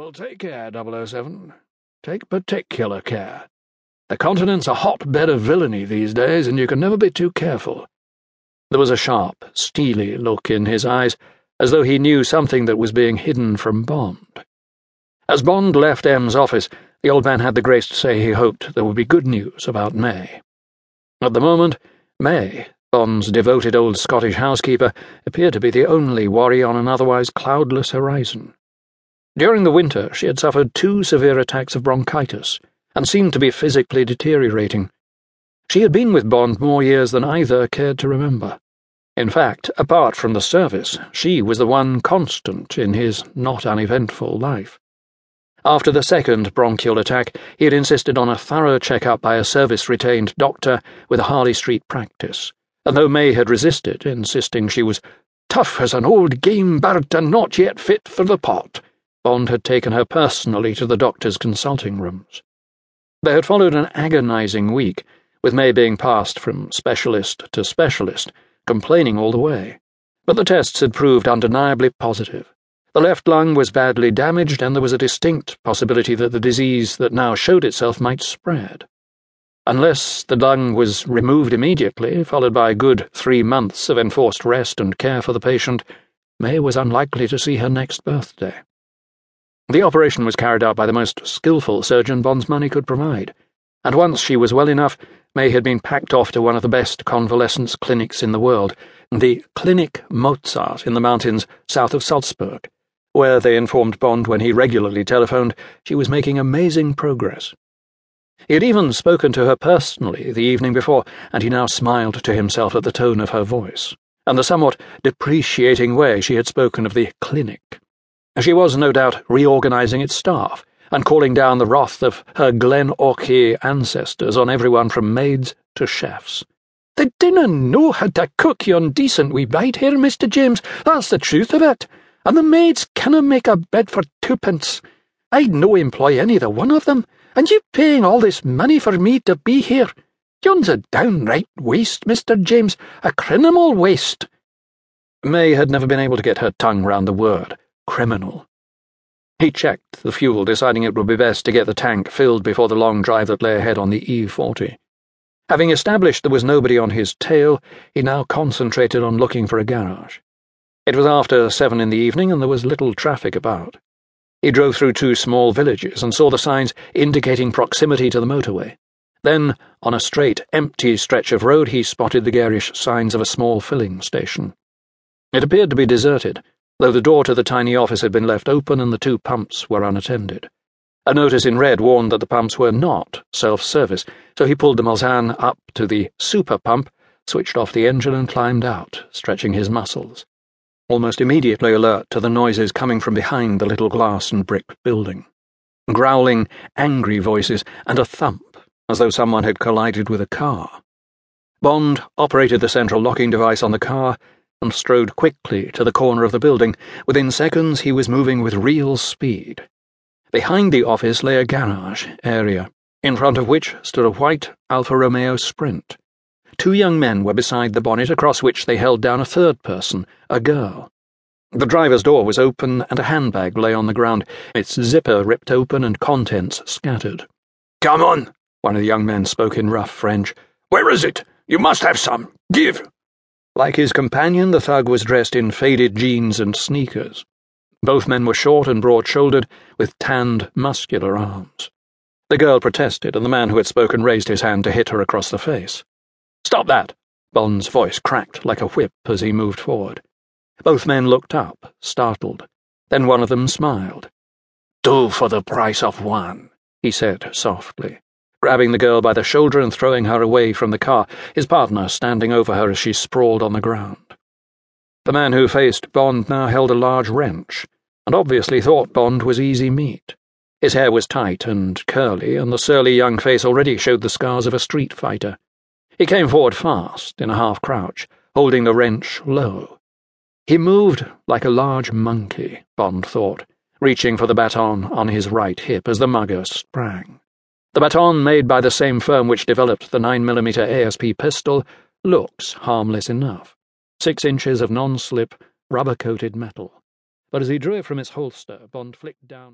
Well, take care, 007. Take particular care. The continent's a hotbed of villainy these days, and you can never be too careful. There was a sharp, steely look in his eyes, as though he knew something that was being hidden from Bond. As Bond left M's office, the old man had the grace to say he hoped there would be good news about May. At the moment, May, Bond's devoted old Scottish housekeeper, appeared to be the only worry on an otherwise cloudless horizon. During the winter, she had suffered two severe attacks of bronchitis and seemed to be physically deteriorating. She had been with Bond more years than either cared to remember. In fact, apart from the service, she was the one constant in his not uneventful life. After the second bronchial attack, he had insisted on a thorough check-up by a service-retained doctor with a Harley Street practice, and though May had resisted, insisting she was tough as an old game bird and not yet fit for the pot, Bond had taken her personally to the doctor's consulting rooms. There had followed an agonizing week, with May being passed from specialist to specialist, complaining all the way. But the tests had proved undeniably positive. The left lung was badly damaged, and there was a distinct possibility that the disease that now showed itself might spread. Unless the lung was removed immediately, followed by a good three months of enforced rest and care for the patient, May was unlikely to see her next birthday. The operation was carried out by the most skilful surgeon Bond's money could provide, and once she was well enough, May had been packed off to one of the best convalescence clinics in the world, the Clinic Mozart in the mountains south of Salzburg, where they informed Bond when he regularly telephoned she was making amazing progress. He had even spoken to her personally the evening before, and he now smiled to himself at the tone of her voice, and the somewhat depreciating way she had spoken of the clinic. She was, no doubt, reorganizing its staff and calling down the wrath of her Glen Orchy ancestors on everyone from maids to chefs. They dinna know how to cook yon decent wee bite here, Mr. James. That's the truth of it. And the maids canna make a bed for twopence. I'd no employ any the one of them, and you paying all this money for me to be here. Yon's a downright waste, Mr. James, a criminal waste. May had never been able to get her tongue round the word criminal. He checked the fuel, deciding it would be best to get the tank filled before the long drive that lay ahead on the E40. Having established there was nobody on his tail, he now concentrated on looking for a garage. It was after seven in the evening, and there was little traffic about. He drove through two small villages and saw the signs indicating proximity to the motorway. Then, on a straight, empty stretch of road, he spotted the garish signs of a small filling station. It appeared to be deserted, though the door to the tiny office had been left open and the two pumps were unattended. A notice in red warned that the pumps were not self service, so he pulled the Mulsanne up to the super pump, switched off the engine, and climbed out, stretching his muscles. Almost immediately alert to the noises coming from behind the little glass and brick building. Growling, angry voices, and a thump, as though someone had collided with a car. Bond operated the central locking device on the car and strode quickly to the corner of the building. Within seconds, he was moving with real speed. Behind the office lay a garage area, in front of which stood a white Alfa Romeo Sprint. Two young men were beside the bonnet, across which they held down a third person, a girl. The driver's door was open, and a handbag lay on the ground, its zipper ripped open and contents scattered. Come on, one of the young men spoke in rough French. Where is it? You must have some. Give. Like his companion, the thug was dressed in faded jeans and sneakers. Both men were short and broad shouldered, with tanned, muscular arms. The girl protested, and the man who had spoken raised his hand to hit her across the face. Stop that! Bond's voice cracked like a whip as he moved forward. Both men looked up, startled. Then one of them smiled. Two for the price of one, he said softly grabbing the girl by the shoulder and throwing her away from the car, his partner standing over her as she sprawled on the ground. The man who faced Bond now held a large wrench, and obviously thought Bond was easy meat. His hair was tight and curly, and the surly young face already showed the scars of a street fighter. He came forward fast, in a half crouch, holding the wrench low. He moved like a large monkey, Bond thought, reaching for the baton on his right hip as the mugger sprang. The baton, made by the same firm which developed the 9mm ASP pistol, looks harmless enough. Six inches of non slip, rubber coated metal. But as he drew it from its holster, Bond flicked down.